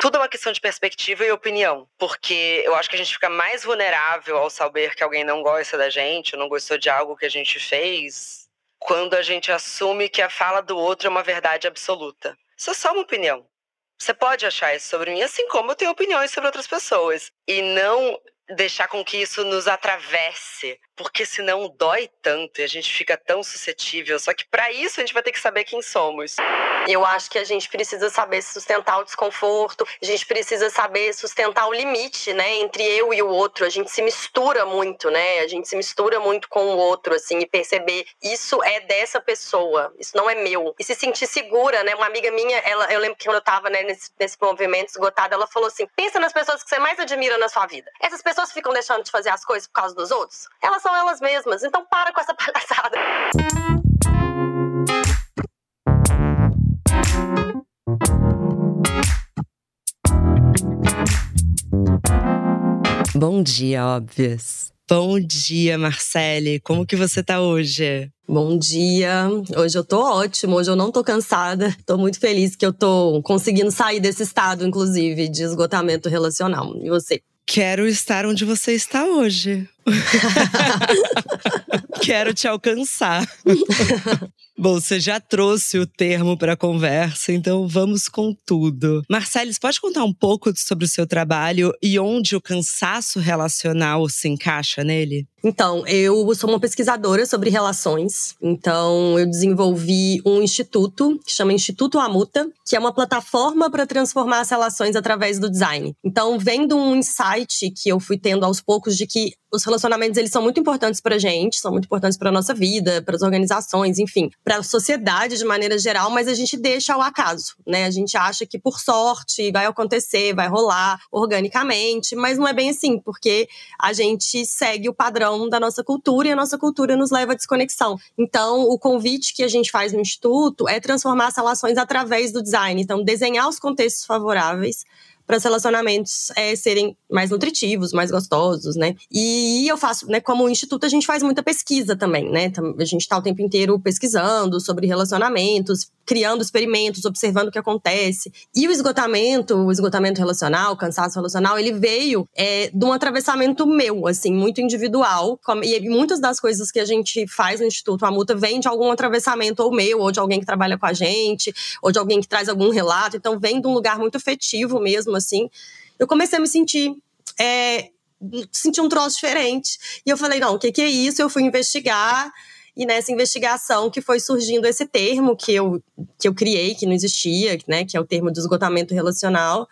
Tudo é uma questão de perspectiva e opinião, porque eu acho que a gente fica mais vulnerável ao saber que alguém não gosta da gente, ou não gostou de algo que a gente fez, quando a gente assume que a fala do outro é uma verdade absoluta. Isso é só uma opinião. Você pode achar isso sobre mim, assim como eu tenho opiniões sobre outras pessoas. E não deixar com que isso nos atravesse, porque senão dói tanto e a gente fica tão suscetível. Só que para isso a gente vai ter que saber quem somos. Eu acho que a gente precisa saber sustentar o desconforto, a gente precisa saber sustentar o limite, né, entre eu e o outro. A gente se mistura muito, né? A gente se mistura muito com o outro, assim, e perceber isso é dessa pessoa, isso não é meu. E se sentir segura, né? Uma amiga minha, ela, eu lembro que quando eu tava né, nesse, nesse movimento esgotado, ela falou assim: pensa nas pessoas que você mais admira na sua vida. Essas pessoas ficam deixando de fazer as coisas por causa dos outros? Elas elas mesmas. Então para com essa palhaçada. Bom dia, óbvias. Bom dia, Marcele. Como que você tá hoje? Bom dia. Hoje eu tô ótimo, hoje eu não tô cansada. Tô muito feliz que eu tô conseguindo sair desse estado, inclusive, de esgotamento relacional. E você? Quero estar onde você está hoje. Quero te alcançar. Bom, você já trouxe o termo para a conversa, então vamos com tudo. Marcelo, pode contar um pouco sobre o seu trabalho e onde o cansaço relacional se encaixa nele? Então, eu sou uma pesquisadora sobre relações. Então, eu desenvolvi um instituto que chama Instituto Amuta, que é uma plataforma para transformar as relações através do design. Então, vendo um insight que eu fui tendo aos poucos de que os relacionamentos eles são muito importantes para gente, são muito importantes para nossa vida, para as organizações, enfim, para a sociedade de maneira geral, mas a gente deixa ao acaso, né? A gente acha que por sorte vai acontecer, vai rolar organicamente, mas não é bem assim, porque a gente segue o padrão da nossa cultura e a nossa cultura nos leva à desconexão. Então, o convite que a gente faz no instituto é transformar as relações através do design, então desenhar os contextos favoráveis para os relacionamentos é, serem mais nutritivos, mais gostosos, né? E eu faço, né, como instituto, a gente faz muita pesquisa também, né? A gente está o tempo inteiro pesquisando sobre relacionamentos, criando experimentos, observando o que acontece. E o esgotamento, o esgotamento relacional, o cansaço relacional, ele veio é, de um atravessamento meu, assim, muito individual. E muitas das coisas que a gente faz no Instituto A Multa vem de algum atravessamento ou meu, ou de alguém que trabalha com a gente, ou de alguém que traz algum relato. Então, vem de um lugar muito afetivo mesmo, assim. Eu comecei a me sentir. É, sentir um troço diferente. E eu falei, não, o que, que é isso? Eu fui investigar e nessa investigação que foi surgindo esse termo que eu, que eu criei, que não existia, né, que é o termo de esgotamento relacional,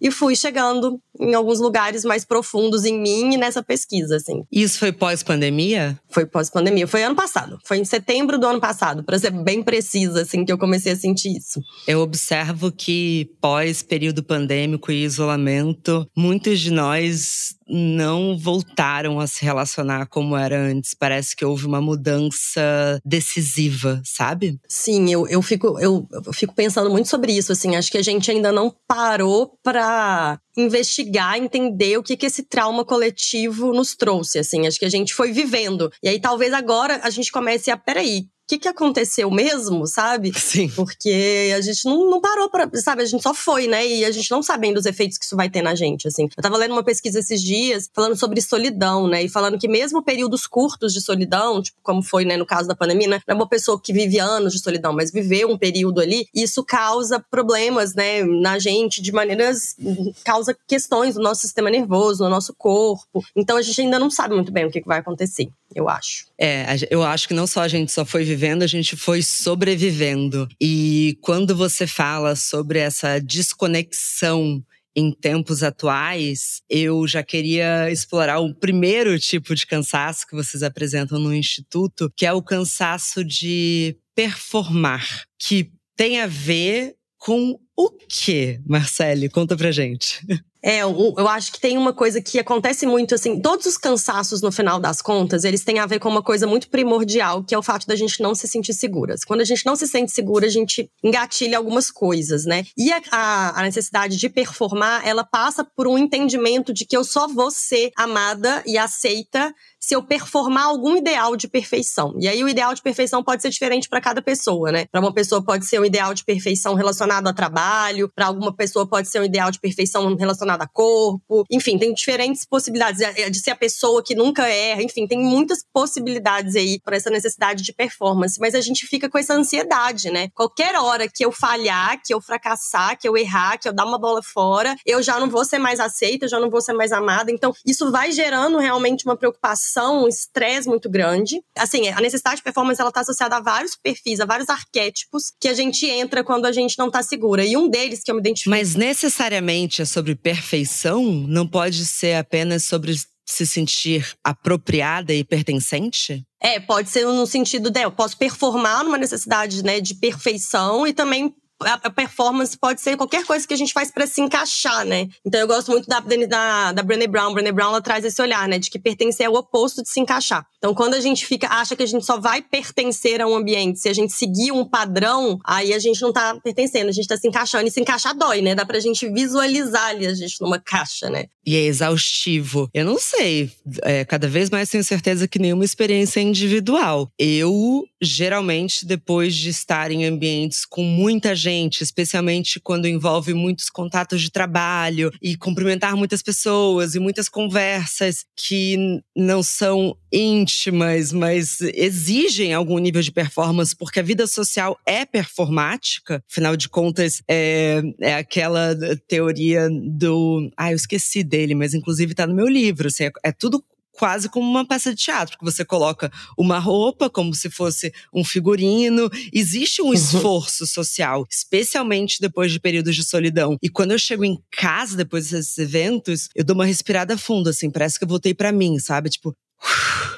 e fui chegando em alguns lugares mais profundos em mim e nessa pesquisa, assim. Isso foi pós-pandemia? Foi pós-pandemia. Foi ano passado. Foi em setembro do ano passado, para ser bem precisa, assim, que eu comecei a sentir isso. Eu observo que pós-período pandêmico e isolamento, muitos de nós não voltaram a se relacionar como era antes. Parece que houve uma mudança decisiva, sabe? Sim, eu, eu, fico, eu, eu fico pensando muito sobre isso, assim. Acho que a gente ainda não parou para investigar, entender o que que esse trauma coletivo nos trouxe, assim. Acho que a gente foi vivendo. E aí talvez agora a gente comece a, peraí, que, que aconteceu mesmo, sabe? Sim. Porque a gente não, não parou pra. Sabe, a gente só foi, né? E a gente não sabendo os efeitos que isso vai ter na gente, assim. Eu tava lendo uma pesquisa esses dias falando sobre solidão, né? E falando que mesmo períodos curtos de solidão, tipo, como foi, né, no caso da pandemia, né? Não é uma pessoa que vive anos de solidão, mas viveu um período ali, isso causa problemas, né, na gente, de maneiras. causa questões do nosso sistema nervoso, no nosso corpo. Então a gente ainda não sabe muito bem o que vai acontecer eu acho. É, eu acho que não só a gente só foi vivendo, a gente foi sobrevivendo. E quando você fala sobre essa desconexão em tempos atuais, eu já queria explorar o primeiro tipo de cansaço que vocês apresentam no Instituto, que é o cansaço de performar, que tem a ver com o que, Marcele? Conta pra gente. É, eu, eu acho que tem uma coisa que acontece muito, assim, todos os cansaços, no final das contas, eles têm a ver com uma coisa muito primordial, que é o fato da gente não se sentir seguras. Quando a gente não se sente segura, a gente engatilha algumas coisas, né? E a, a, a necessidade de performar, ela passa por um entendimento de que eu só vou ser amada e aceita se eu performar algum ideal de perfeição. E aí o ideal de perfeição pode ser diferente para cada pessoa, né? Para uma pessoa pode ser um ideal de perfeição relacionado a trabalho, para alguma pessoa pode ser um ideal de perfeição relacionado a corpo. Enfim, tem diferentes possibilidades de ser a pessoa que nunca erra. Enfim, tem muitas possibilidades aí para essa necessidade de performance, mas a gente fica com essa ansiedade, né? Qualquer hora que eu falhar, que eu fracassar, que eu errar, que eu dar uma bola fora, eu já não vou ser mais aceita, eu já não vou ser mais amada. Então, isso vai gerando realmente uma preocupação um estresse muito grande. Assim, a necessidade de performance ela está associada a vários perfis, a vários arquétipos que a gente entra quando a gente não está segura. E um deles que eu me identifico. Mas necessariamente é sobre perfeição? Não pode ser apenas sobre se sentir apropriada e pertencente? É, pode ser no sentido de eu posso performar numa necessidade né, de perfeição e também a performance pode ser qualquer coisa que a gente faz para se encaixar, né? Então eu gosto muito da, da, da Brené Brown. Brené Brown ela traz esse olhar, né? De que pertencer é o oposto de se encaixar. Então quando a gente fica, acha que a gente só vai pertencer a um ambiente se a gente seguir um padrão, aí a gente não tá pertencendo, a gente tá se encaixando. E se encaixar dói, né? Dá pra gente visualizar ali a gente numa caixa, né? E é exaustivo. Eu não sei. É, cada vez mais tenho certeza que nenhuma experiência é individual. Eu, geralmente, depois de estar em ambientes com muita gente, especialmente quando envolve muitos contatos de trabalho e cumprimentar muitas pessoas e muitas conversas que não são íntimas, mas exigem algum nível de performance, porque a vida social é performática. Afinal de contas, é, é aquela teoria do. Ah, eu esqueci dele, mas inclusive tá no meu livro. Assim, é, é tudo quase como uma peça de teatro, que você coloca uma roupa como se fosse um figurino. Existe um uhum. esforço social, especialmente depois de períodos de solidão. E quando eu chego em casa depois desses eventos, eu dou uma respirada fundo, assim, parece que eu voltei para mim, sabe? Tipo,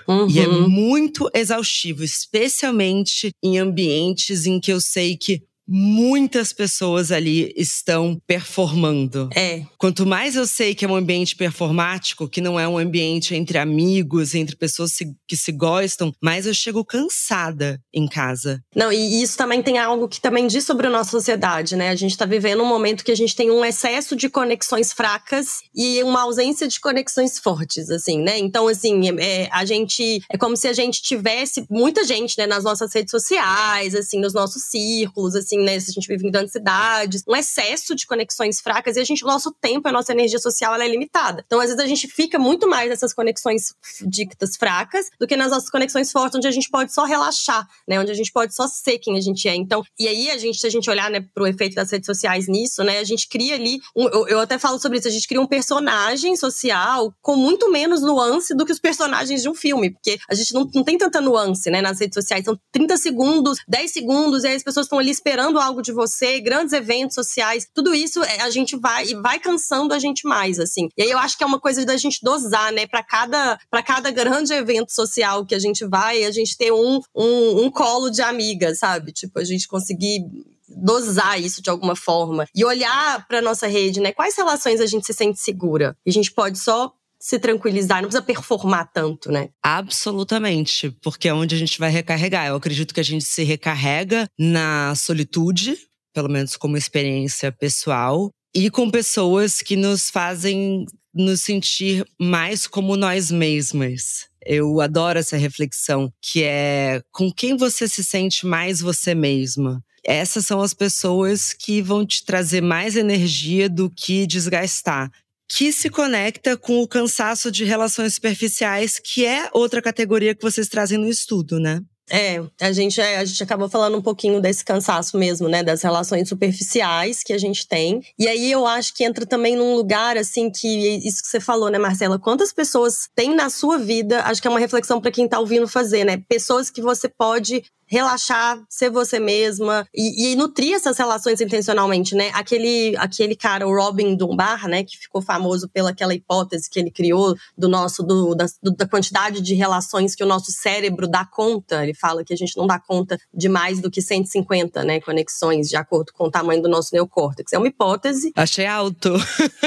Uhum. E é uhum. muito exaustivo, especialmente em ambientes em que eu sei que muitas pessoas ali estão performando. É. Quanto mais eu sei que é um ambiente performático, que não é um ambiente entre amigos, entre pessoas que se gostam, mais eu chego cansada em casa. Não, e isso também tem algo que também diz sobre a nossa sociedade, né? A gente tá vivendo um momento que a gente tem um excesso de conexões fracas e uma ausência de conexões fortes, assim, né? Então, assim, é, a gente. É como se a gente tivesse muita gente, né, nas nossas redes sociais, assim, nos nossos círculos, assim assim, né? A gente vive em grandes cidades, um excesso de conexões fracas e a gente, o nosso tempo, a nossa energia social, ela é limitada. Então, às vezes, a gente fica muito mais nessas conexões dictas fracas do que nas nossas conexões fortes, onde a gente pode só relaxar, né? Onde a gente pode só ser quem a gente é. Então, e aí, a gente, se a gente olhar, né, pro efeito das redes sociais nisso, né? A gente cria ali, um, eu, eu até falo sobre isso, a gente cria um personagem social com muito menos nuance do que os personagens de um filme, porque a gente não, não tem tanta nuance, né, nas redes sociais. São 30 segundos, 10 segundos, e aí as pessoas estão ali esperando esperando algo de você, grandes eventos sociais, tudo isso é, a gente vai e vai cansando a gente mais, assim. E aí eu acho que é uma coisa da gente dosar, né? Para cada, pra cada grande evento social que a gente vai, a gente ter um, um, um colo de amiga, sabe? Tipo, a gente conseguir dosar isso de alguma forma e olhar para nossa rede, né? Quais relações a gente se sente segura? E a gente pode só se tranquilizar, não precisa performar tanto, né? Absolutamente, porque é onde a gente vai recarregar. Eu acredito que a gente se recarrega na solitude, pelo menos como experiência pessoal, e com pessoas que nos fazem nos sentir mais como nós mesmas. Eu adoro essa reflexão, que é com quem você se sente mais você mesma. Essas são as pessoas que vão te trazer mais energia do que desgastar que se conecta com o cansaço de relações superficiais, que é outra categoria que vocês trazem no estudo, né? É, a gente, é, a gente acabou falando um pouquinho desse cansaço mesmo, né? Das relações superficiais que a gente tem. E aí eu acho que entra também num lugar, assim, que isso que você falou, né, Marcela? Quantas pessoas tem na sua vida? Acho que é uma reflexão para quem tá ouvindo fazer, né? Pessoas que você pode relaxar, ser você mesma e, e, nutrir essas relações intencionalmente, né? Aquele, aquele cara, o Robin Dunbar, né, que ficou famoso pela aquela hipótese que ele criou do nosso do, da, do, da quantidade de relações que o nosso cérebro dá conta. Ele fala que a gente não dá conta de mais do que 150, né, conexões de acordo com o tamanho do nosso neocórtex. É uma hipótese. Achei alto.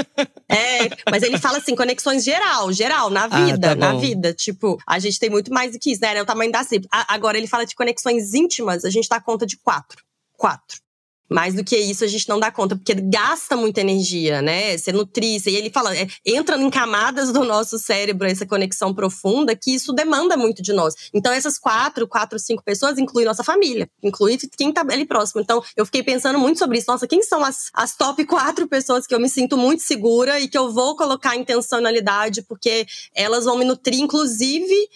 é, mas ele fala assim, conexões geral, geral, na ah, vida, ah, tá na vida. Tipo, a gente tem muito mais do que isso, né? É o tamanho da cérebro. Agora ele fala de conexões íntimas, a gente dá conta de quatro. Quatro. Mais do que isso, a gente não dá conta, porque gasta muita energia, né? Você nutrir, e ele fala, é, entra em camadas do nosso cérebro essa conexão profunda, que isso demanda muito de nós. Então, essas quatro, quatro, cinco pessoas incluem nossa família, inclui quem tá ali próximo. Então, eu fiquei pensando muito sobre isso. Nossa, quem são as, as top quatro pessoas que eu me sinto muito segura e que eu vou colocar intencionalidade, porque elas vão me nutrir, inclusive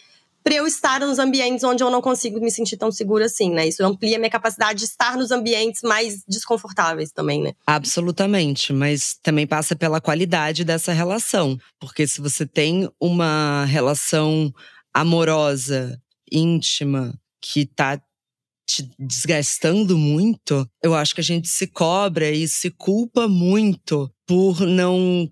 para eu estar nos ambientes onde eu não consigo me sentir tão segura assim, né? Isso amplia minha capacidade de estar nos ambientes mais desconfortáveis também, né? Absolutamente, mas também passa pela qualidade dessa relação, porque se você tem uma relação amorosa, íntima, que tá te desgastando muito, eu acho que a gente se cobra e se culpa muito por não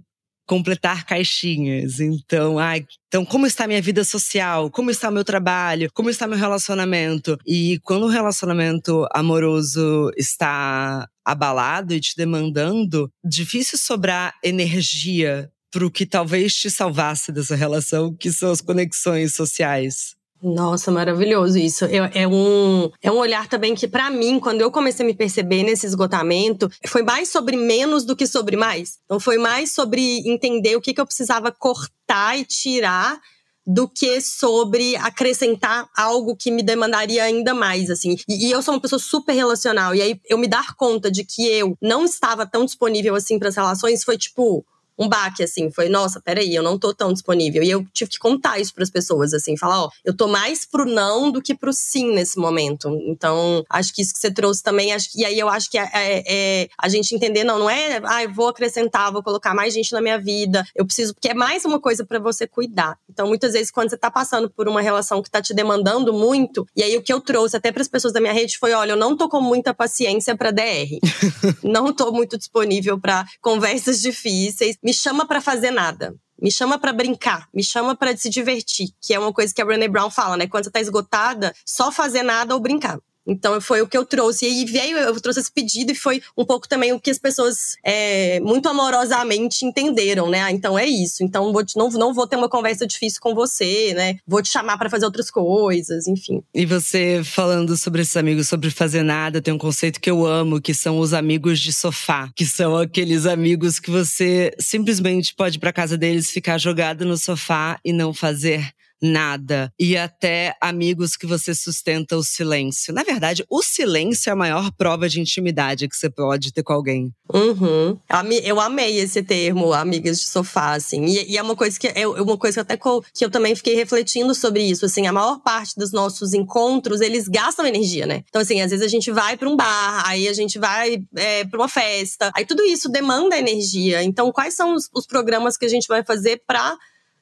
completar caixinhas. Então, ai, então como está minha vida social? Como está meu trabalho? Como está meu relacionamento? E quando o relacionamento amoroso está abalado e te demandando, difícil sobrar energia para o que talvez te salvasse dessa relação, que são as conexões sociais. Nossa, maravilhoso isso. É, é, um, é um olhar também que, para mim, quando eu comecei a me perceber nesse esgotamento, foi mais sobre menos do que sobre mais. Então, foi mais sobre entender o que, que eu precisava cortar e tirar do que sobre acrescentar algo que me demandaria ainda mais, assim. E, e, eu sou uma pessoa super relacional, e aí eu me dar conta de que eu não estava tão disponível assim para as relações foi tipo um baque, assim. Foi, nossa, peraí, eu não tô tão disponível. E eu tive que contar isso pras pessoas, assim, falar, ó, eu tô mais pro não do que pro sim nesse momento. Então, acho que isso que você trouxe também, acho e aí eu acho que é, é, é a gente entender, não, não é, ah, eu vou acrescentar, vou colocar mais gente na minha vida, eu preciso, porque é mais uma coisa para você cuidar. Então, muitas vezes, quando você tá passando por uma relação que tá te demandando muito, e aí o que eu trouxe até para as pessoas da minha rede foi, olha, eu não tô com muita paciência para DR. não tô muito disponível para conversas difíceis me chama para fazer nada. Me chama para brincar, me chama para se divertir, que é uma coisa que a Brené Brown fala, né? Quando você tá esgotada, só fazer nada ou brincar. Então foi o que eu trouxe. E veio, eu trouxe esse pedido e foi um pouco também o que as pessoas é, muito amorosamente entenderam, né? Ah, então é isso. Então vou te, não, não vou ter uma conversa difícil com você, né? Vou te chamar para fazer outras coisas, enfim. E você falando sobre esses amigos, sobre fazer nada, tem um conceito que eu amo, que são os amigos de sofá, que são aqueles amigos que você simplesmente pode ir para casa deles, ficar jogado no sofá e não fazer nada e até amigos que você sustenta o silêncio. Na verdade, o silêncio é a maior prova de intimidade que você pode ter com alguém. Uhum. Eu amei esse termo, amigas de sofá, assim. E, é uma coisa que é uma coisa que até que eu também fiquei refletindo sobre isso. Assim, a maior parte dos nossos encontros eles gastam energia, né? Então, assim, às vezes a gente vai para um bar, aí a gente vai é, para uma festa, aí tudo isso demanda energia. Então, quais são os, os programas que a gente vai fazer para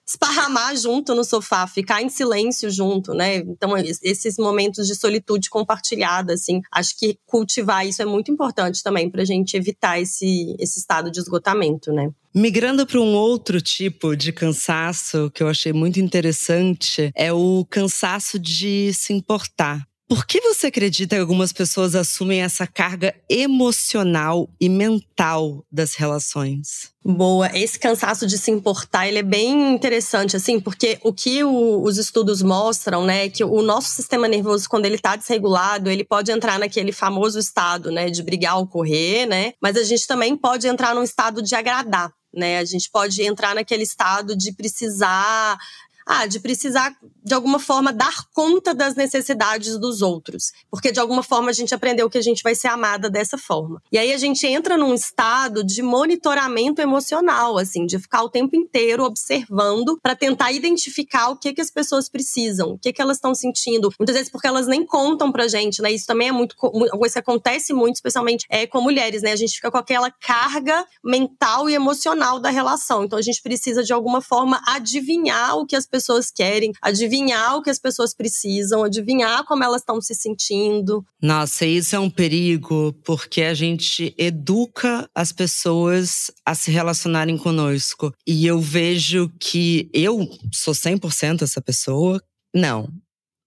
esparramar junto no sofá, ficar em silêncio junto, né? Então, esses momentos de solitude compartilhada, assim, acho que cultivar isso é muito importante também para a gente evitar esse, esse estado de esgotamento, né? Migrando para um outro tipo de cansaço que eu achei muito interessante, é o cansaço de se importar. Por que você acredita que algumas pessoas assumem essa carga emocional e mental das relações? Boa, esse cansaço de se importar, ele é bem interessante, assim, porque o que o, os estudos mostram, né, é que o nosso sistema nervoso, quando ele está desregulado, ele pode entrar naquele famoso estado, né, de brigar ou correr, né, mas a gente também pode entrar num estado de agradar, né? A gente pode entrar naquele estado de precisar ah, de precisar, de alguma forma, dar conta das necessidades dos outros. Porque, de alguma forma, a gente aprendeu que a gente vai ser amada dessa forma. E aí a gente entra num estado de monitoramento emocional, assim, de ficar o tempo inteiro observando para tentar identificar o que, que as pessoas precisam, o que, que elas estão sentindo. Muitas vezes porque elas nem contam pra gente, né? Isso também é muito. Isso acontece muito, especialmente é, com mulheres, né? A gente fica com aquela carga mental e emocional da relação. Então a gente precisa, de alguma forma, adivinhar o que as pessoas querem, adivinhar adivinhar o que as pessoas precisam, adivinhar como elas estão se sentindo. Nossa, isso é um perigo, porque a gente educa as pessoas a se relacionarem conosco. E eu vejo que eu sou 100% essa pessoa. Não,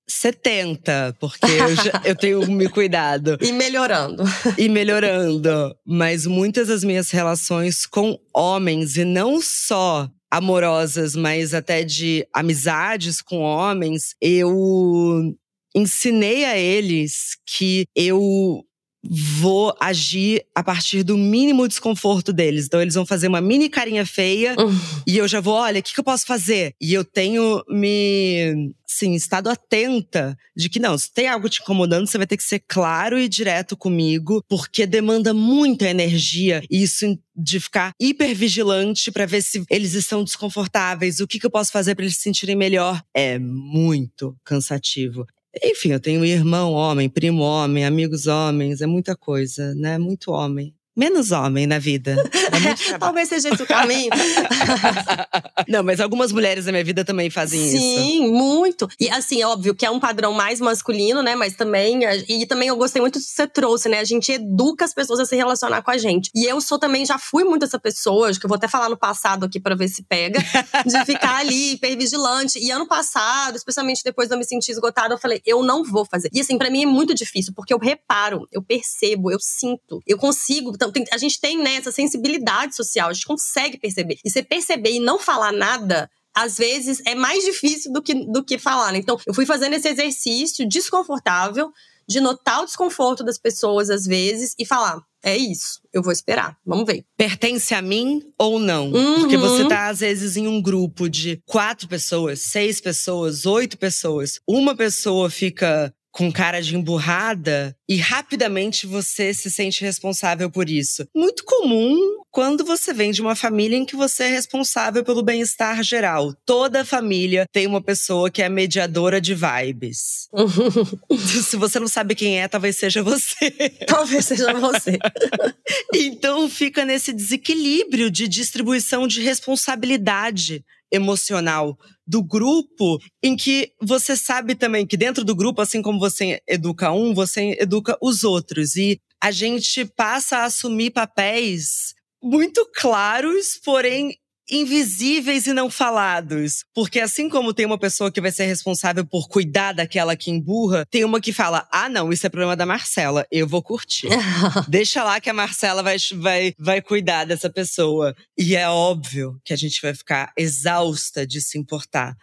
70, porque eu, já, eu tenho me cuidado. E melhorando. E melhorando. Mas muitas das minhas relações com homens, e não só amorosas, mas até de amizades com homens, eu ensinei a eles que eu vou agir a partir do mínimo desconforto deles. Então, eles vão fazer uma mini carinha feia uhum. e eu já vou, olha, o que, que, eu posso fazer? E eu tenho me, sim, estado atenta de que não, se tem algo te incomodando, você vai ter que ser claro e direto comigo, porque demanda muita energia e isso de ficar hiper vigilante para ver se eles estão desconfortáveis, o que, que eu posso fazer para eles se sentirem melhor. É muito cansativo. Enfim, eu tenho irmão homem, primo homem, amigos homens, é muita coisa, né? Muito homem menos homem na vida. É Talvez seja esse o caminho. Não, mas algumas mulheres na minha vida também fazem Sim, isso. Sim, muito. E assim, é óbvio que é um padrão mais masculino, né? Mas também. E também eu gostei muito do que você trouxe, né? A gente educa as pessoas a se relacionar com a gente. E eu sou também, já fui muito essa pessoa, acho que eu vou até falar no passado aqui para ver se pega, de ficar ali, hipervigilante. E ano passado, especialmente depois de eu me sentir esgotada, eu falei, eu não vou fazer. E assim, para mim é muito difícil, porque eu reparo, eu percebo, eu sinto, eu consigo. Então, tem, a gente tem né, essa sensibilidade social, a gente consegue perceber. E você perceber e não falar nada, às vezes é mais difícil do que, do que falar. Né? Então, eu fui fazendo esse exercício desconfortável de notar o desconforto das pessoas às vezes e falar: é isso, eu vou esperar, vamos ver. Pertence a mim ou não? Uhum. Porque você tá, às vezes, em um grupo de quatro pessoas, seis pessoas, oito pessoas. Uma pessoa fica com cara de emburrada e rapidamente você se sente responsável por isso. Muito comum quando você vem de uma família em que você é responsável pelo bem-estar geral. Toda família tem uma pessoa que é mediadora de vibes. se você não sabe quem é, talvez seja você. Talvez seja você. então fica nesse desequilíbrio de distribuição de responsabilidade emocional do grupo, em que você sabe também que dentro do grupo, assim como você educa um, você educa os outros. E a gente passa a assumir papéis muito claros, porém invisíveis e não falados. Porque assim como tem uma pessoa que vai ser responsável por cuidar daquela que emburra, tem uma que fala: ah, não, isso é problema da Marcela, eu vou curtir. Deixa lá que a Marcela vai, vai, vai cuidar dessa pessoa. E é óbvio que a gente vai ficar exausta de se importar.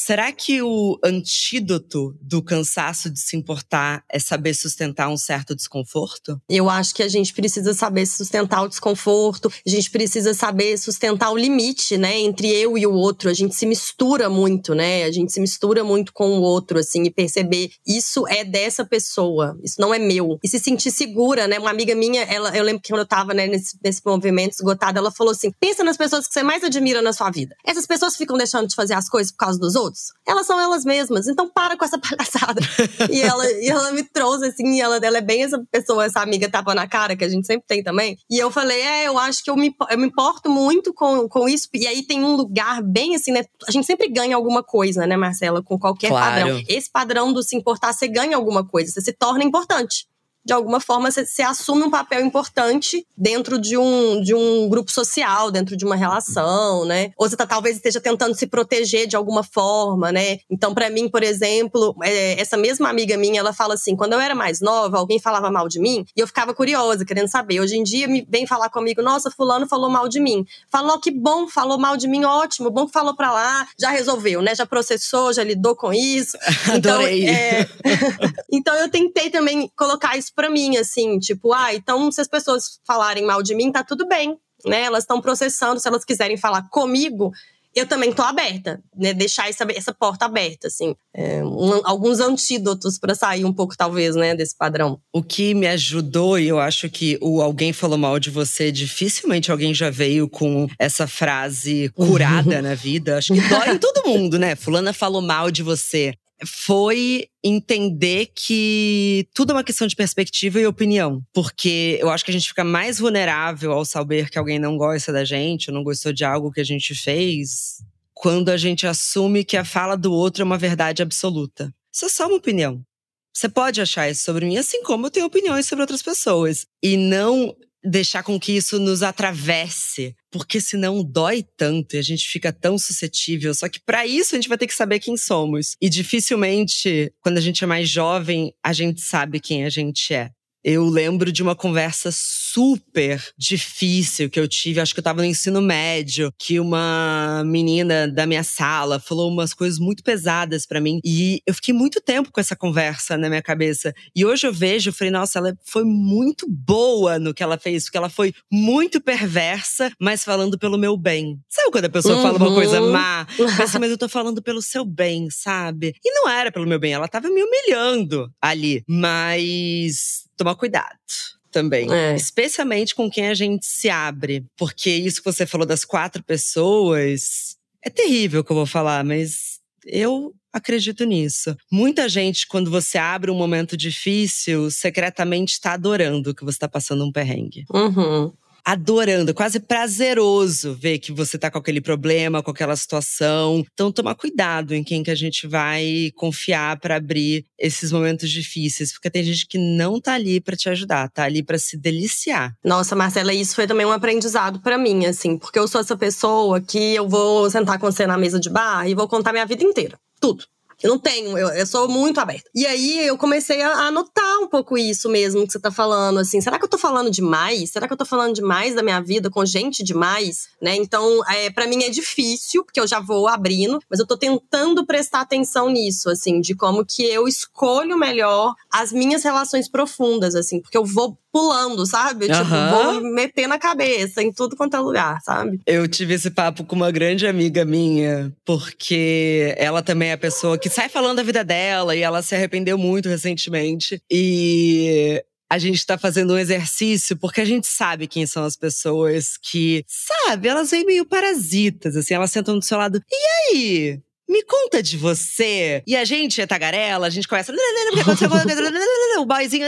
Será que o antídoto do cansaço de se importar é saber sustentar um certo desconforto? Eu acho que a gente precisa saber sustentar o desconforto, a gente precisa saber sustentar o limite, né, entre eu e o outro. A gente se mistura muito, né? A gente se mistura muito com o outro, assim, e perceber isso é dessa pessoa, isso não é meu. E se sentir segura, né? Uma amiga minha, ela, eu lembro que quando eu tava, né, nesse, nesse movimento esgotado, ela falou assim: pensa nas pessoas que você mais admira na sua vida. Essas pessoas ficam deixando de fazer as coisas por causa dos outros outros. Elas são elas mesmas. Então para com essa palhaçada. e, ela, e ela me trouxe, assim, ela, ela é bem essa pessoa, essa amiga tapa na cara, que a gente sempre tem também. E eu falei, é, eu acho que eu me, eu me importo muito com, com isso. E aí tem um lugar bem assim, né? A gente sempre ganha alguma coisa, né, Marcela? Com qualquer claro. padrão. Esse padrão do se importar, você ganha alguma coisa, você se torna importante de alguma forma você, você, assume um papel importante dentro de um, de um grupo social, dentro de uma relação, né? Ou você tá, talvez esteja tentando se proteger de alguma forma, né? Então, para mim, por exemplo, é, essa mesma amiga minha, ela fala assim: quando eu era mais nova, alguém falava mal de mim e eu ficava curiosa, querendo saber. Hoje em dia, me vem falar comigo: nossa, Fulano falou mal de mim. Falou que bom, falou mal de mim, ótimo, bom que falou pra lá, já resolveu, né? Já processou, já lidou com isso. Então, Adorei. É... então, eu tentei também colocar isso para mim, assim, tipo, ah, então se as pessoas falarem mal de mim, tá tudo bem, né? Elas estão processando, se elas quiserem falar comigo, eu também tô aberta, né? Deixar essa, essa porta aberta, assim. É, um, alguns antídotos para sair um pouco, talvez, né, desse padrão. O que me ajudou, e eu acho que o alguém falou mal de você, dificilmente alguém já veio com essa frase curada na vida. Acho que dói em todo mundo, né? Fulana falou mal de você foi entender que tudo é uma questão de perspectiva e opinião. Porque eu acho que a gente fica mais vulnerável ao saber que alguém não gosta da gente, ou não gostou de algo que a gente fez, quando a gente assume que a fala do outro é uma verdade absoluta. Isso é só uma opinião. Você pode achar isso sobre mim, assim como eu tenho opiniões sobre outras pessoas. E não deixar com que isso nos atravesse, porque senão dói tanto e a gente fica tão suscetível. Só que para isso a gente vai ter que saber quem somos. E dificilmente, quando a gente é mais jovem, a gente sabe quem a gente é. Eu lembro de uma conversa super difícil que eu tive, acho que eu tava no ensino médio, que uma menina da minha sala falou umas coisas muito pesadas para mim e eu fiquei muito tempo com essa conversa na minha cabeça. E hoje eu vejo, eu falei, nossa, ela foi muito boa no que ela fez, porque ela foi muito perversa, mas falando pelo meu bem. Sabe quando a pessoa uhum. fala uma coisa uhum. má, mas, assim, mas eu tô falando pelo seu bem, sabe? E não era pelo meu bem, ela tava me humilhando ali, mas tomar cuidado também. É. Especialmente com quem a gente se abre. Porque isso que você falou das quatro pessoas é terrível que eu vou falar, mas eu acredito nisso. Muita gente, quando você abre um momento difícil, secretamente está adorando que você está passando um perrengue. Uhum adorando, quase prazeroso ver que você tá com aquele problema, com aquela situação. Então, tomar cuidado em quem que a gente vai confiar para abrir esses momentos difíceis, porque tem gente que não tá ali para te ajudar, tá ali para se deliciar. Nossa, Marcela, isso foi também um aprendizado para mim, assim, porque eu sou essa pessoa que eu vou sentar com você na mesa de bar e vou contar minha vida inteira. Tudo. Eu não tenho, eu, eu sou muito aberta. E aí eu comecei a, a um pouco isso mesmo que você tá falando, assim. Será que eu tô falando demais? Será que eu tô falando demais da minha vida com gente demais? Né? Então, é, para mim é difícil, porque eu já vou abrindo, mas eu tô tentando prestar atenção nisso, assim, de como que eu escolho melhor as minhas relações profundas, assim, porque eu vou pulando, sabe? Eu, tipo, vou meter na cabeça em tudo quanto é lugar, sabe? Eu tive esse papo com uma grande amiga minha, porque ela também é a pessoa que sai falando da vida dela e ela se arrependeu muito recentemente. E a gente tá fazendo um exercício porque a gente sabe quem são as pessoas que, sabe, elas vêm meio parasitas, assim, elas sentam do seu lado. E aí? Me conta de você. E a gente é tagarela, a gente começa. o boyzinho.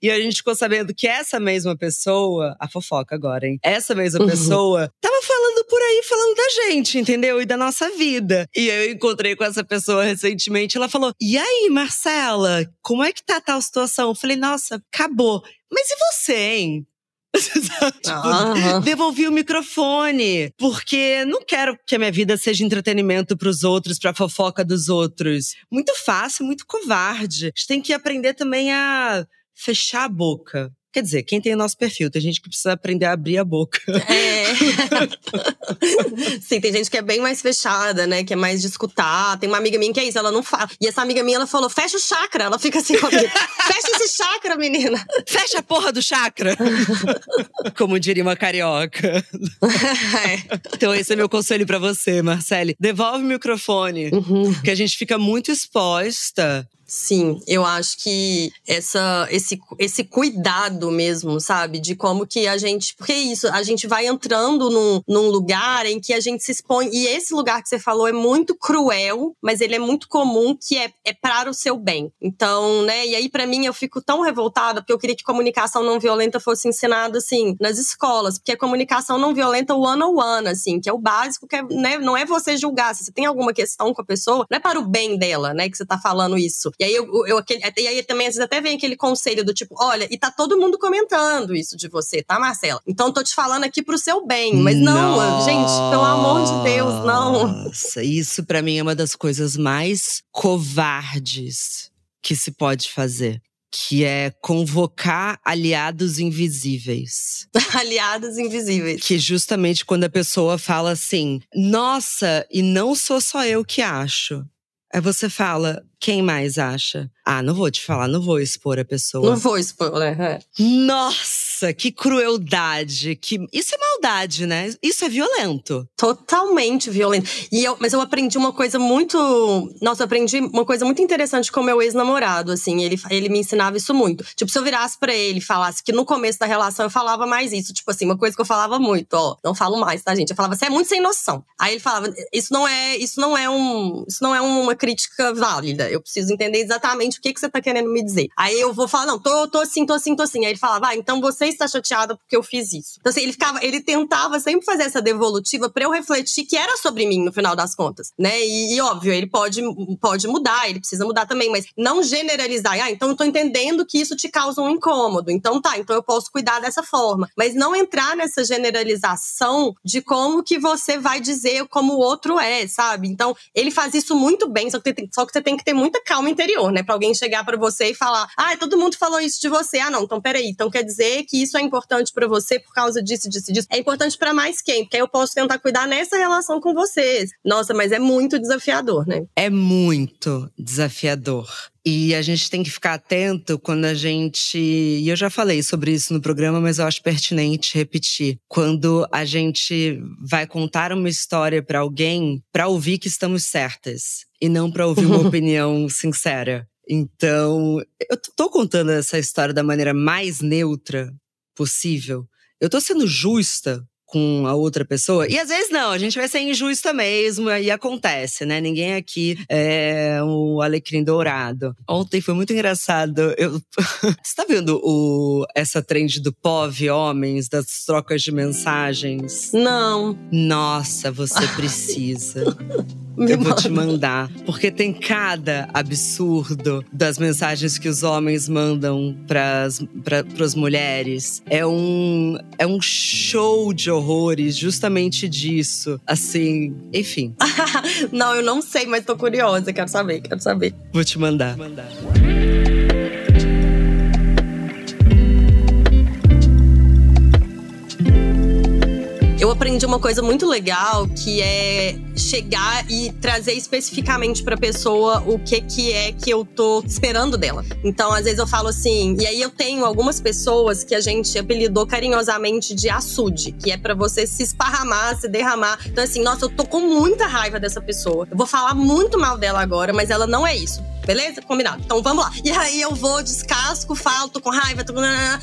E a gente ficou sabendo que essa mesma pessoa. A fofoca agora, hein? Essa mesma uhum. pessoa tava falando por aí, falando da gente, entendeu? E da nossa vida. E eu encontrei com essa pessoa recentemente. Ela falou: E aí, Marcela, como é que tá a tal situação? Eu falei: Nossa, acabou. Mas e você, hein? tipo, devolvi o microfone. Porque não quero que a minha vida seja entretenimento pros outros, pra fofoca dos outros. Muito fácil, muito covarde. A gente tem que aprender também a fechar a boca. Quer dizer, quem tem o nosso perfil, tem gente que precisa aprender a abrir a boca. É. Sim, tem gente que é bem mais fechada, né? Que é mais de escutar. Tem uma amiga minha que é isso, ela não fala. E essa amiga minha, ela falou: fecha o chakra. Ela fica assim comigo. fecha esse chakra, menina. Fecha a porra do chakra. Como diria uma carioca. É. Então, esse é meu conselho para você, Marcele. Devolve o microfone. Uhum. Porque a gente fica muito exposta Sim, eu acho que essa, esse, esse cuidado mesmo, sabe? De como que a gente. Porque é isso, a gente vai entrando num, num lugar em que a gente se expõe. E esse lugar que você falou é muito cruel, mas ele é muito comum, que é, é para o seu bem. Então, né? E aí, para mim, eu fico tão revoltada, porque eu queria que comunicação não violenta fosse ensinada, assim, nas escolas. Porque a comunicação não violenta one on one, assim, que é o básico, que é, né, não é você julgar. Se você tem alguma questão com a pessoa, não é para o bem dela, né, que você tá falando isso. E aí, eu, eu aquele, e aí também às vezes até vem aquele conselho do tipo: olha, e tá todo mundo comentando isso de você, tá, Marcela? Então tô te falando aqui pro seu bem. Mas não, Nossa. gente, pelo amor de Deus, não. Nossa, isso para mim é uma das coisas mais covardes que se pode fazer que é convocar aliados invisíveis. aliados invisíveis. Que justamente quando a pessoa fala assim: "Nossa, e não sou só eu que acho". Aí você fala: "Quem mais acha?". Ah, não vou te falar, não vou expor a pessoa. Não vou expor, né? Nossa, que crueldade. Que... Isso é maldade, né? Isso é violento. Totalmente violento. E eu, mas eu aprendi uma coisa muito. Nossa, eu aprendi uma coisa muito interessante com meu ex-namorado, assim. Ele, ele me ensinava isso muito. Tipo, se eu virasse pra ele e falasse que no começo da relação eu falava mais isso. Tipo assim, uma coisa que eu falava muito, ó. Não falo mais, tá, gente? Eu falava, você é muito sem noção. Aí ele falava, isso não é, isso não é um. Isso não é uma crítica válida. Eu preciso entender exatamente o que, que você tá querendo me dizer. Aí eu vou falar, não, tô, tô assim, tô assim, tô assim. Aí ele falava, ah, então você sei se tá chateada porque eu fiz isso. Então, assim, ele ficava, ele tentava sempre fazer essa devolutiva para eu refletir que era sobre mim no final das contas, né? E, e, óbvio, ele pode, pode mudar, ele precisa mudar também, mas não generalizar. Ah, então eu tô entendendo que isso te causa um incômodo. Então tá, então eu posso cuidar dessa forma. Mas não entrar nessa generalização de como que você vai dizer como o outro é, sabe? Então, ele faz isso muito bem, só que, tem, só que você tem que ter muita calma interior, né? Pra alguém chegar para você e falar: ah, todo mundo falou isso de você. Ah, não, então peraí. Então quer dizer que isso é importante para você por causa disso, disso, disso. É importante para mais quem? Porque aí eu posso tentar cuidar nessa relação com vocês. Nossa, mas é muito desafiador, né? É muito desafiador. E a gente tem que ficar atento quando a gente. E eu já falei sobre isso no programa, mas eu acho pertinente repetir. Quando a gente vai contar uma história para alguém, para ouvir que estamos certas e não para ouvir uma opinião sincera. Então, eu tô contando essa história da maneira mais neutra possível. Eu tô sendo justa com a outra pessoa. E às vezes não, a gente vai ser injusta mesmo, e acontece, né? Ninguém aqui é o alecrim dourado. Ontem foi muito engraçado. Eu... Você tá vendo o... essa trend do POV homens, das trocas de mensagens? Não. Nossa, você precisa. Me eu manda. vou te mandar. Porque tem cada absurdo das mensagens que os homens mandam para as mulheres. É um, é um show de horrores justamente disso. Assim, enfim. não, eu não sei, mas tô curiosa. Quero saber, quero saber. Vou te mandar. Vou te mandar. Aprendi uma coisa muito legal que é chegar e trazer especificamente pra pessoa o que que é que eu tô esperando dela. Então, às vezes eu falo assim, e aí eu tenho algumas pessoas que a gente apelidou carinhosamente de açude, que é para você se esparramar, se derramar. Então, assim, nossa, eu tô com muita raiva dessa pessoa. Eu vou falar muito mal dela agora, mas ela não é isso. Beleza? Combinado. Então vamos lá. E aí eu vou, descasco, falo, tô com raiva, tô.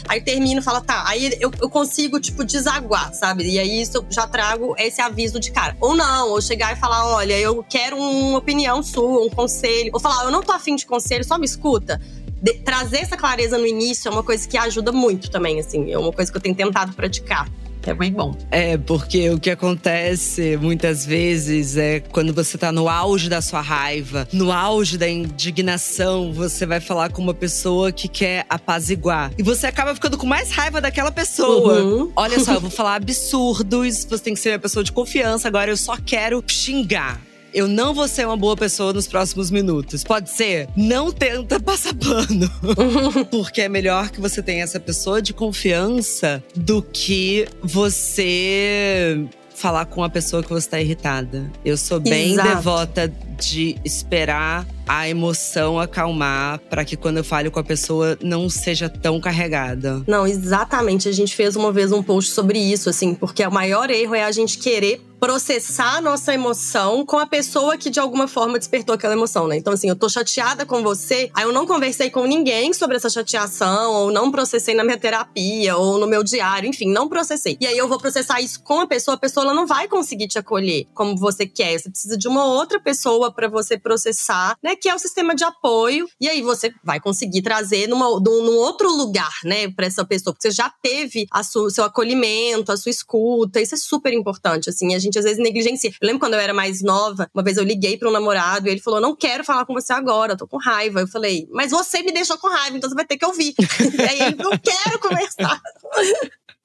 Aí termino, falo, tá. Aí eu, eu consigo, tipo, desaguar, sabe? E aí isso eu já trago esse aviso de cara. Ou não, ou chegar e falar: olha, eu quero uma opinião sua, um conselho. Ou falar: eu não tô afim de conselho, só me escuta. De, trazer essa clareza no início é uma coisa que ajuda muito também, assim. É uma coisa que eu tenho tentado praticar é bem bom. É, porque o que acontece muitas vezes é quando você tá no auge da sua raiva, no auge da indignação, você vai falar com uma pessoa que quer apaziguar. E você acaba ficando com mais raiva daquela pessoa. Uhum. Olha só, eu vou falar absurdos, você tem que ser uma pessoa de confiança, agora eu só quero xingar eu não vou ser uma boa pessoa nos próximos minutos. Pode ser? Não tenta passar pano. Porque é melhor que você tenha essa pessoa de confiança do que você falar com a pessoa que você está irritada. Eu sou bem Exato. devota de esperar a emoção acalmar para que quando eu falo com a pessoa não seja tão carregada. Não, exatamente. A gente fez uma vez um post sobre isso, assim, porque o maior erro é a gente querer processar a nossa emoção com a pessoa que de alguma forma despertou aquela emoção, né? Então, assim, eu tô chateada com você, aí eu não conversei com ninguém sobre essa chateação, ou não processei na minha terapia, ou no meu diário, enfim, não processei. E aí eu vou processar isso com a pessoa, a pessoa ela não vai conseguir te acolher como você quer. Você precisa de uma outra pessoa para você processar, né? que é o sistema de apoio. E aí você vai conseguir trazer numa, num outro lugar, né, para essa pessoa, porque você já teve a seu acolhimento, a sua escuta. Isso é super importante, assim. A gente às vezes negligencia. Eu lembro quando eu era mais nova, uma vez eu liguei para um namorado e ele falou: Não quero falar com você agora, eu tô com raiva. Eu falei: Mas você me deixou com raiva, então você vai ter que ouvir. e aí ele: Não quero conversar.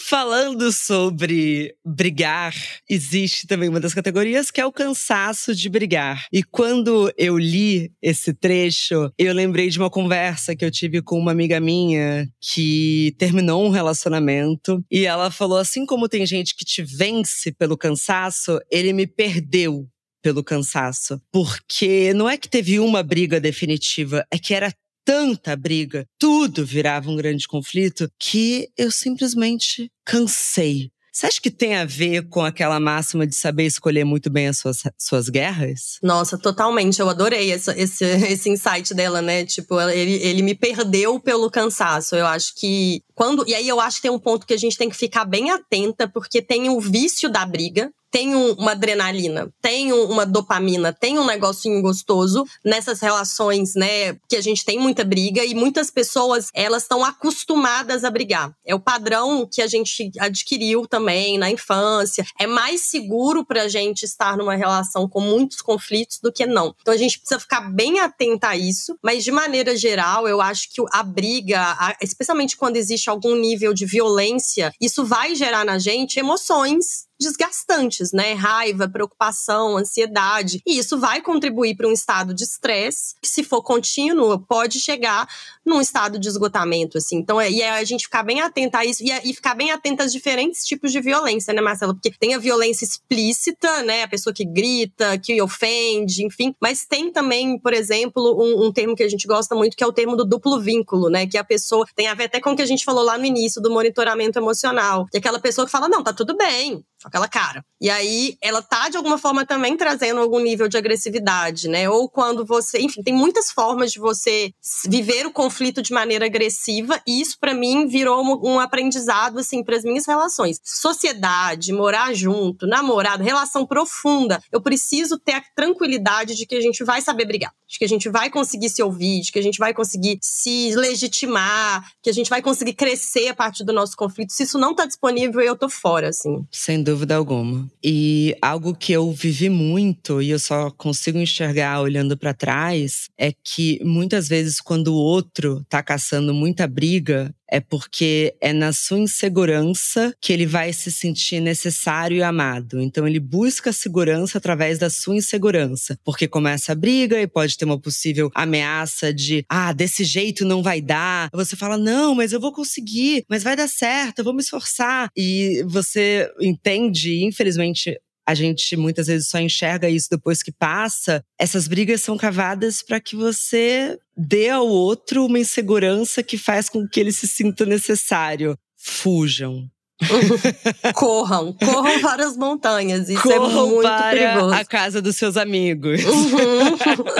Falando sobre brigar, existe também uma das categorias que é o cansaço de brigar. E quando eu li esse trecho, eu lembrei de uma conversa que eu tive com uma amiga minha que terminou um relacionamento e ela falou: assim como tem gente que te vence pelo cansaço, ele me perdeu pelo cansaço. Porque não é que teve uma briga definitiva, é que era tanta briga, tudo virava um grande conflito, que eu simplesmente cansei. Você acha que tem a ver com aquela máxima de saber escolher muito bem as suas, suas guerras? Nossa, totalmente. Eu adorei esse, esse, esse insight dela, né? Tipo, ele, ele me perdeu pelo cansaço. Eu acho que quando. E aí eu acho que tem um ponto que a gente tem que ficar bem atenta, porque tem o vício da briga, tem um, uma adrenalina, tem um, uma dopamina, tem um negocinho gostoso nessas relações, né? Que a gente tem muita briga e muitas pessoas, elas estão acostumadas a brigar. É o padrão que a gente adquiriu também na infância. É mais seguro pra gente estar numa relação com muitos conflitos do que não. Então a gente precisa ficar bem atenta a isso, mas de maneira geral, eu acho que a briga, especialmente quando existe algum nível de violência, isso vai gerar na gente emoções desgastantes, né? Raiva, preocupação, ansiedade. E isso vai contribuir para um estado de estresse, que se for contínuo, pode chegar num estado de esgotamento, assim. Então, é, e é a gente ficar bem atenta a isso e, e ficar bem atenta aos diferentes tipos de violência, né, Marcelo? Porque tem a violência explícita, né? A pessoa que grita, que ofende, enfim. Mas tem também, por exemplo, um, um termo que a gente gosta muito, que é o termo do duplo vínculo, né? Que a pessoa tem a ver até com o que a gente falou lá no início do monitoramento emocional. Que é aquela pessoa que fala, não, tá tudo bem, aquela cara. E aí ela tá de alguma forma também trazendo algum nível de agressividade, né? Ou quando você, enfim, tem muitas formas de você viver o conflito de maneira agressiva, e isso para mim virou um, aprendizado assim para as minhas relações. Sociedade, morar junto, namorado, relação profunda. Eu preciso ter a tranquilidade de que a gente vai saber brigar, de que a gente vai conseguir se ouvir, de que a gente vai conseguir se legitimar, que a gente vai conseguir crescer a partir do nosso conflito. Se isso não tá disponível, eu tô fora, assim. Sem dúvida dúvida alguma. E algo que eu vivi muito e eu só consigo enxergar olhando para trás é que muitas vezes quando o outro tá caçando muita briga, é porque é na sua insegurança que ele vai se sentir necessário e amado. Então ele busca a segurança através da sua insegurança, porque começa a briga e pode ter uma possível ameaça de, ah, desse jeito não vai dar. Você fala, não, mas eu vou conseguir, mas vai dar certo, eu vou me esforçar. E você entende, infelizmente, a gente muitas vezes só enxerga isso depois que passa. Essas brigas são cavadas para que você dê ao outro uma insegurança que faz com que ele se sinta necessário. Fujam. corram, corram para as montanhas. Isso é corram é muito para perigoso. a casa dos seus amigos. Uhum.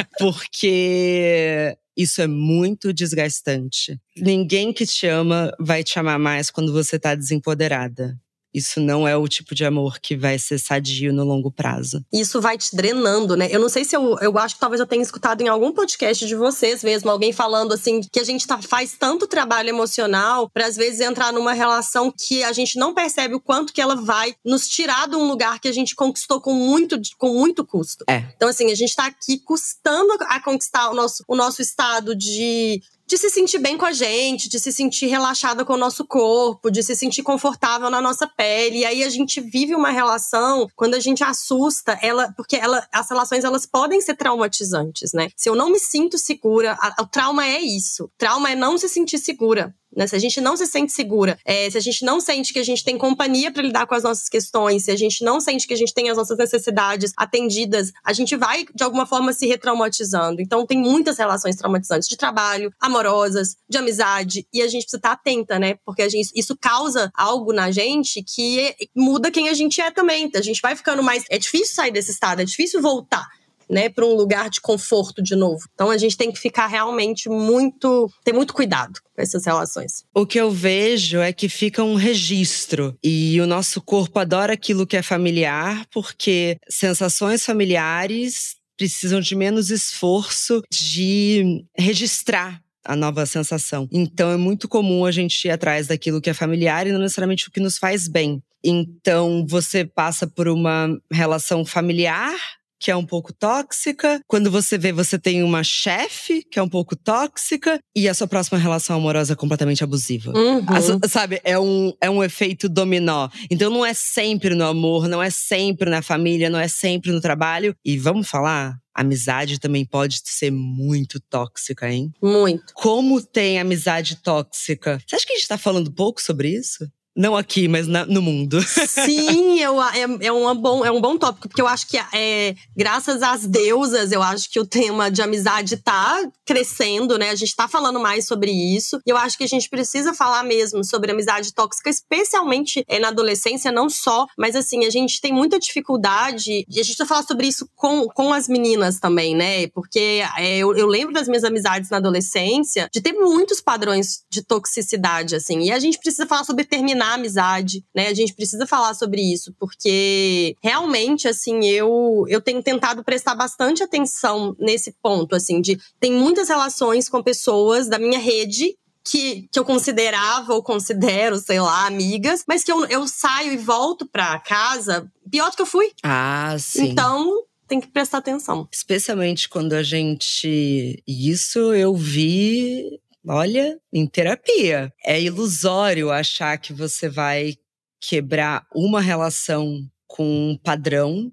Porque isso é muito desgastante. Ninguém que te ama vai te amar mais quando você tá desempoderada isso não é o tipo de amor que vai ser sadio no longo prazo. Isso vai te drenando, né? Eu não sei se eu, eu acho que talvez eu tenha escutado em algum podcast de vocês mesmo, alguém falando assim, que a gente tá, faz tanto trabalho emocional para às vezes entrar numa relação que a gente não percebe o quanto que ela vai nos tirar de um lugar que a gente conquistou com muito, com muito custo. É. Então, assim, a gente tá aqui custando a conquistar o nosso, o nosso estado de de se sentir bem com a gente, de se sentir relaxada com o nosso corpo, de se sentir confortável na nossa pele. E aí a gente vive uma relação quando a gente assusta ela, porque ela, as relações elas podem ser traumatizantes, né? Se eu não me sinto segura, a, o trauma é isso. Trauma é não se sentir segura. Né? Se a gente não se sente segura, é, se a gente não sente que a gente tem companhia para lidar com as nossas questões, se a gente não sente que a gente tem as nossas necessidades atendidas, a gente vai, de alguma forma, se retraumatizando. Então, tem muitas relações traumatizantes de trabalho, amorosas, de amizade, e a gente precisa estar atenta, né? Porque gente, isso causa algo na gente que muda quem a gente é também. A gente vai ficando mais. É difícil sair desse estado, é difícil voltar né, para um lugar de conforto de novo. Então a gente tem que ficar realmente muito, ter muito cuidado com essas relações. O que eu vejo é que fica um registro e o nosso corpo adora aquilo que é familiar, porque sensações familiares precisam de menos esforço de registrar a nova sensação. Então é muito comum a gente ir atrás daquilo que é familiar e não necessariamente o que nos faz bem. Então você passa por uma relação familiar que é um pouco tóxica. Quando você vê, você tem uma chefe, que é um pouco tóxica. E a sua próxima relação amorosa é completamente abusiva. Uhum. A, sabe, é um, é um efeito dominó. Então não é sempre no amor, não é sempre na família, não é sempre no trabalho. E vamos falar? amizade também pode ser muito tóxica, hein? Muito. Como tem amizade tóxica? Você acha que a gente tá falando pouco sobre isso? Não aqui, mas na, no mundo. Sim, eu, é, é, uma bom, é um bom tópico, porque eu acho que é, graças às deusas, eu acho que o tema de amizade tá crescendo, né? A gente tá falando mais sobre isso. E eu acho que a gente precisa falar mesmo sobre amizade tóxica, especialmente é, na adolescência, não só, mas assim, a gente tem muita dificuldade, e a gente precisa falar sobre isso com, com as meninas também, né? Porque é, eu, eu lembro das minhas amizades na adolescência de ter muitos padrões de toxicidade, assim. E a gente precisa falar sobre terminar na amizade, né? A gente precisa falar sobre isso, porque realmente, assim, eu, eu tenho tentado prestar bastante atenção nesse ponto, assim, de tem muitas relações com pessoas da minha rede que, que eu considerava ou considero, sei lá, amigas, mas que eu, eu saio e volto pra casa pior do que eu fui. Ah, sim. Então, tem que prestar atenção. Especialmente quando a gente. Isso eu vi, olha, em terapia. É ilusório achar que você vai quebrar uma relação com um padrão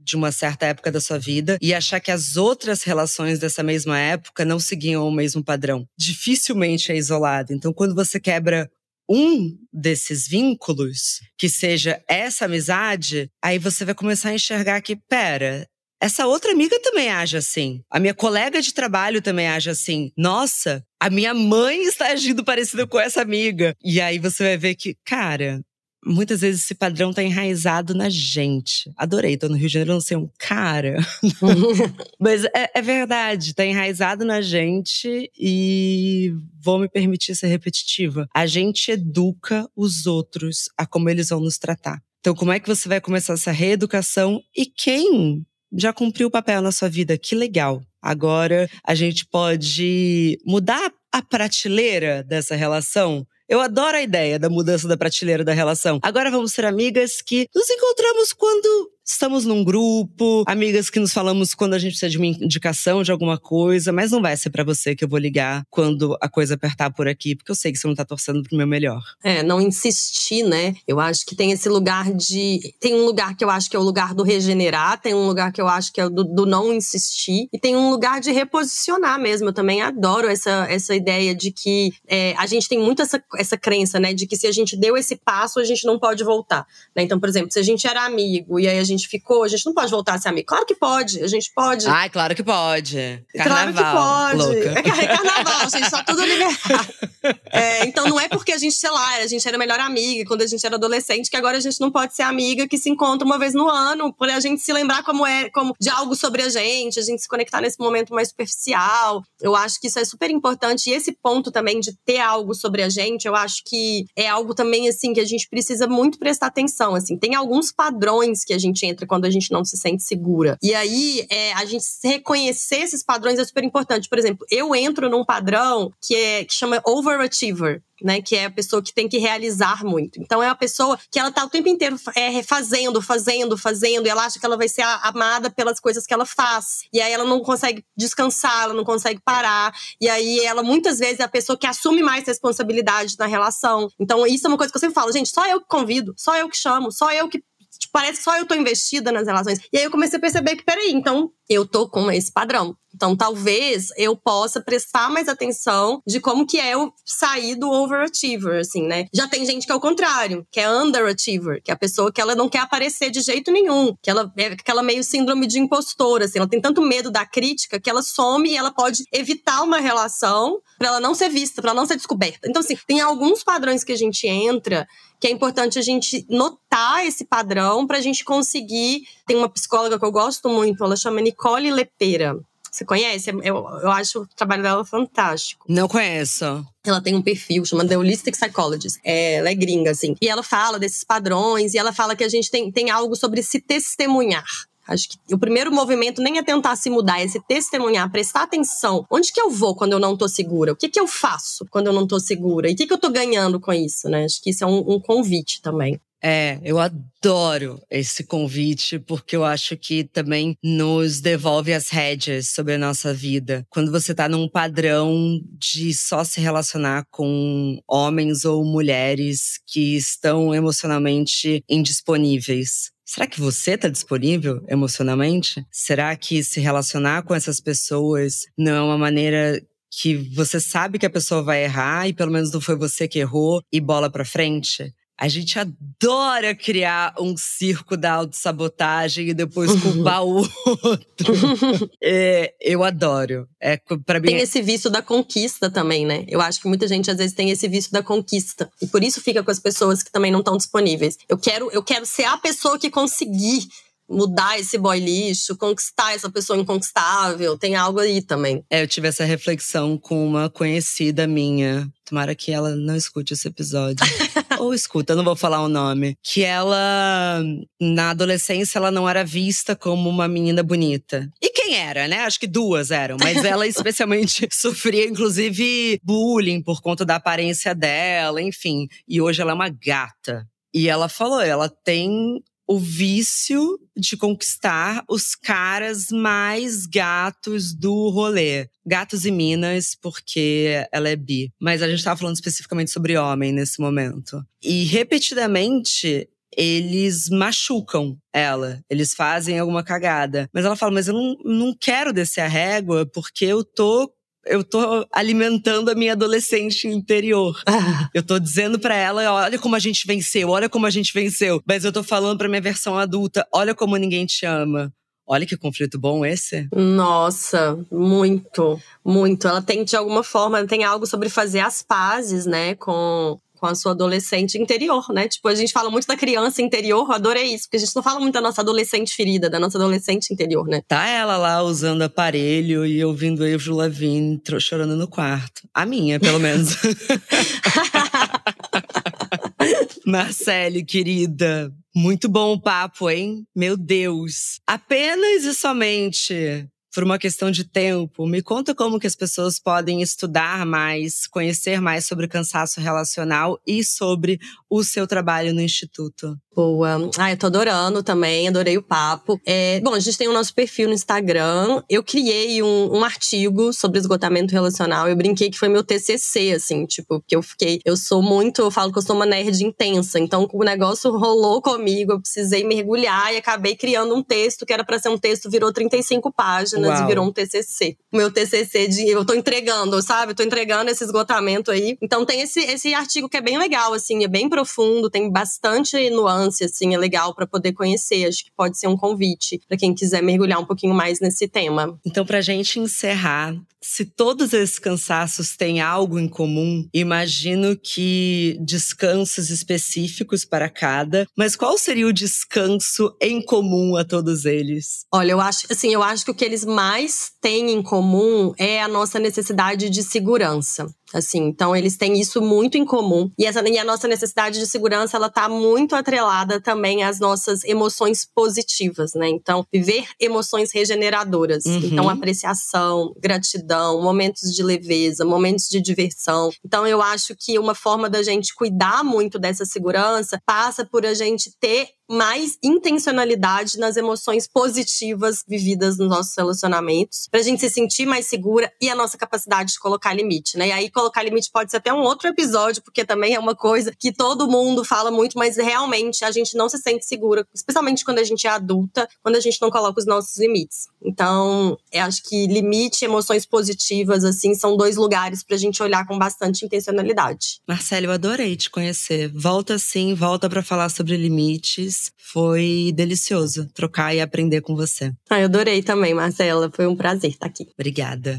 de uma certa época da sua vida e achar que as outras relações dessa mesma época não seguiam o mesmo padrão. Dificilmente é isolado. Então, quando você quebra um desses vínculos, que seja essa amizade, aí você vai começar a enxergar que, pera, essa outra amiga também age assim. A minha colega de trabalho também age assim. Nossa, a minha mãe está agindo parecido com essa amiga. E aí você vai ver que, cara, muitas vezes esse padrão tá enraizado na gente. Adorei, tô no Rio de Janeiro, não sei um cara. Mas é, é, verdade, tá enraizado na gente e vou me permitir ser repetitiva. A gente educa os outros a como eles vão nos tratar. Então, como é que você vai começar essa reeducação? E quem já cumpriu o papel na sua vida? Que legal. Agora a gente pode mudar a prateleira dessa relação eu adoro a ideia da mudança da prateleira da relação. Agora vamos ser amigas que nos encontramos quando estamos num grupo, amigas que nos falamos quando a gente precisa de uma indicação de alguma coisa, mas não vai ser para você que eu vou ligar quando a coisa apertar por aqui, porque eu sei que você não tá torcendo pro meu melhor. É, não insistir, né? Eu acho que tem esse lugar de. Tem um lugar que eu acho que é o lugar do regenerar, tem um lugar que eu acho que é do, do não insistir, e tem um lugar de reposicionar mesmo. Eu também adoro essa, essa ideia de que é, a gente tem muito essa, essa crença, né? De que se a gente deu esse passo, a gente não pode voltar. Né? Então, por exemplo, se a gente era amigo e aí a gente gente ficou, a gente não pode voltar a ser amigo. Claro que pode, a gente pode. Ai, claro que pode. Carnaval, claro que pode. Louca. É carnaval, gente, só tudo liberado. É, então não é porque a gente, sei lá, a gente era melhor amiga quando a gente era adolescente, que agora a gente não pode ser amiga que se encontra uma vez no ano, por a gente se lembrar como é, como de algo sobre a gente, a gente se conectar nesse momento mais superficial. Eu acho que isso é super importante. E esse ponto também de ter algo sobre a gente, eu acho que é algo também, assim, que a gente precisa muito prestar atenção. Assim, tem alguns padrões que a gente entra quando a gente não se sente segura. E aí, é, a gente reconhecer esses padrões é super importante. Por exemplo, eu entro num padrão que, é, que chama overachiever né? Que é a pessoa que tem que realizar muito. Então é a pessoa que ela tá o tempo inteiro é, fazendo, fazendo, fazendo, e ela acha que ela vai ser amada pelas coisas que ela faz. E aí ela não consegue descansar, ela não consegue parar. E aí ela muitas vezes é a pessoa que assume mais responsabilidade na relação. Então isso é uma coisa que eu sempre falo, gente, só eu que convido, só eu que chamo, só eu que tipo, parece só eu tô investida nas relações. E aí eu comecei a perceber que, peraí, então eu tô com esse padrão. Então, talvez eu possa prestar mais atenção de como que é eu sair do overachiever, assim, né? Já tem gente que é o contrário, que é underachiever, que é a pessoa que ela não quer aparecer de jeito nenhum, que ela é aquela meio síndrome de impostora, assim, ela tem tanto medo da crítica que ela some e ela pode evitar uma relação para ela não ser vista, para ela não ser descoberta. Então, assim, tem alguns padrões que a gente entra que é importante a gente notar esse padrão para a gente conseguir. Tem uma psicóloga que eu gosto muito, ela chama Nicole Lepera. Você conhece? Eu, eu acho o trabalho dela fantástico. Não conheço. Ela tem um perfil chamado The Holistic Psychologist. É, ela é gringa, assim. E ela fala desses padrões e ela fala que a gente tem, tem algo sobre se testemunhar. Acho que o primeiro movimento nem é tentar se mudar, é se testemunhar, prestar atenção. Onde que eu vou quando eu não tô segura? O que que eu faço quando eu não tô segura? E o que que eu tô ganhando com isso, né? Acho que isso é um, um convite também. É, eu adoro esse convite, porque eu acho que também nos devolve as rédeas sobre a nossa vida. Quando você tá num padrão de só se relacionar com homens ou mulheres que estão emocionalmente indisponíveis. Será que você está disponível emocionalmente? Será que se relacionar com essas pessoas não é uma maneira que você sabe que a pessoa vai errar e pelo menos não foi você que errou e bola para frente? A gente adora criar um circo da autossabotagem e depois culpar o outro. é, eu adoro. É, para mim tem esse vício da conquista também, né? Eu acho que muita gente às vezes tem esse vício da conquista. E por isso fica com as pessoas que também não estão disponíveis. Eu quero, eu quero ser a pessoa que conseguir mudar esse boy lixo, conquistar essa pessoa inconquistável. Tem algo aí também. É, eu tive essa reflexão com uma conhecida minha. Tomara que ela não escute esse episódio. Ou escuta, não vou falar o nome. Que ela, na adolescência, ela não era vista como uma menina bonita. E quem era, né? Acho que duas eram. Mas ela especialmente sofria, inclusive, bullying por conta da aparência dela, enfim. E hoje ela é uma gata. E ela falou, ela tem o vício de conquistar os caras mais gatos do rolê. Gatos e minas, porque ela é bi. Mas a gente tava falando especificamente sobre homem nesse momento. E repetidamente, eles machucam ela, eles fazem alguma cagada. Mas ela fala: Mas eu não, não quero descer a régua porque eu tô eu tô alimentando a minha adolescente interior. Ah. Eu tô dizendo para ela, olha como a gente venceu, olha como a gente venceu. Mas eu tô falando pra minha versão adulta, olha como ninguém te ama. Olha que conflito bom esse. Nossa, muito, muito. Ela tem, de alguma forma, tem algo sobre fazer as pazes, né, com com a sua adolescente interior, né? Tipo, a gente fala muito da criança interior, eu adorei isso, porque a gente não fala muito da nossa adolescente ferida, da nossa adolescente interior, né? Tá ela lá usando aparelho e ouvindo Avril Lavigne chorando no quarto. A minha, pelo menos. Marcele, querida, muito bom o papo, hein? Meu Deus. Apenas e somente por uma questão de tempo, me conta como que as pessoas podem estudar mais, conhecer mais sobre cansaço relacional e sobre o seu trabalho no instituto. Boa. Ah, eu tô adorando também, adorei o papo. É, bom, a gente tem o nosso perfil no Instagram. Eu criei um, um, artigo sobre esgotamento relacional. Eu brinquei que foi meu TCC, assim, tipo, porque eu fiquei. Eu sou muito. Eu falo que eu sou uma nerd intensa. Então, o negócio rolou comigo, eu precisei mergulhar e acabei criando um texto que era para ser um texto, virou 35 páginas Uau. e virou um TCC. O meu TCC de. Eu tô entregando, sabe? Eu tô entregando esse esgotamento aí. Então, tem esse, esse artigo que é bem legal, assim, é bem profundo, tem bastante assim, é legal para poder conhecer. Acho que pode ser um convite para quem quiser mergulhar um pouquinho mais nesse tema. Então, para gente encerrar, se todos esses cansaços têm algo em comum, imagino que descansos específicos para cada, mas qual seria o descanso em comum a todos eles? Olha, eu acho, assim, eu acho que o que eles mais têm em comum é a nossa necessidade de segurança. Assim, então eles têm isso muito em comum. E, essa, e a nossa necessidade de segurança, ela tá muito atrelada também às nossas emoções positivas, né? Então, viver emoções regeneradoras. Uhum. Então, apreciação, gratidão, momentos de leveza, momentos de diversão. Então, eu acho que uma forma da gente cuidar muito dessa segurança passa por a gente ter mais intencionalidade nas emoções positivas vividas nos nossos relacionamentos, pra gente se sentir mais segura e a nossa capacidade de colocar limite, né? E aí colocar limite pode ser até um outro episódio, porque também é uma coisa que todo mundo fala muito, mas realmente a gente não se sente segura, especialmente quando a gente é adulta, quando a gente não coloca os nossos limites. Então, eu acho que limite, emoções positivas, assim, são dois lugares pra gente olhar com bastante intencionalidade. Marcelo, eu adorei te conhecer. Volta sim, volta para falar sobre limites foi delicioso trocar e aprender com você. Ah, eu adorei também, Marcela. Foi um prazer estar aqui. Obrigada.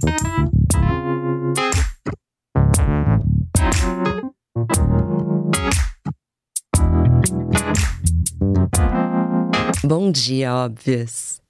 Bom dia, óbvias.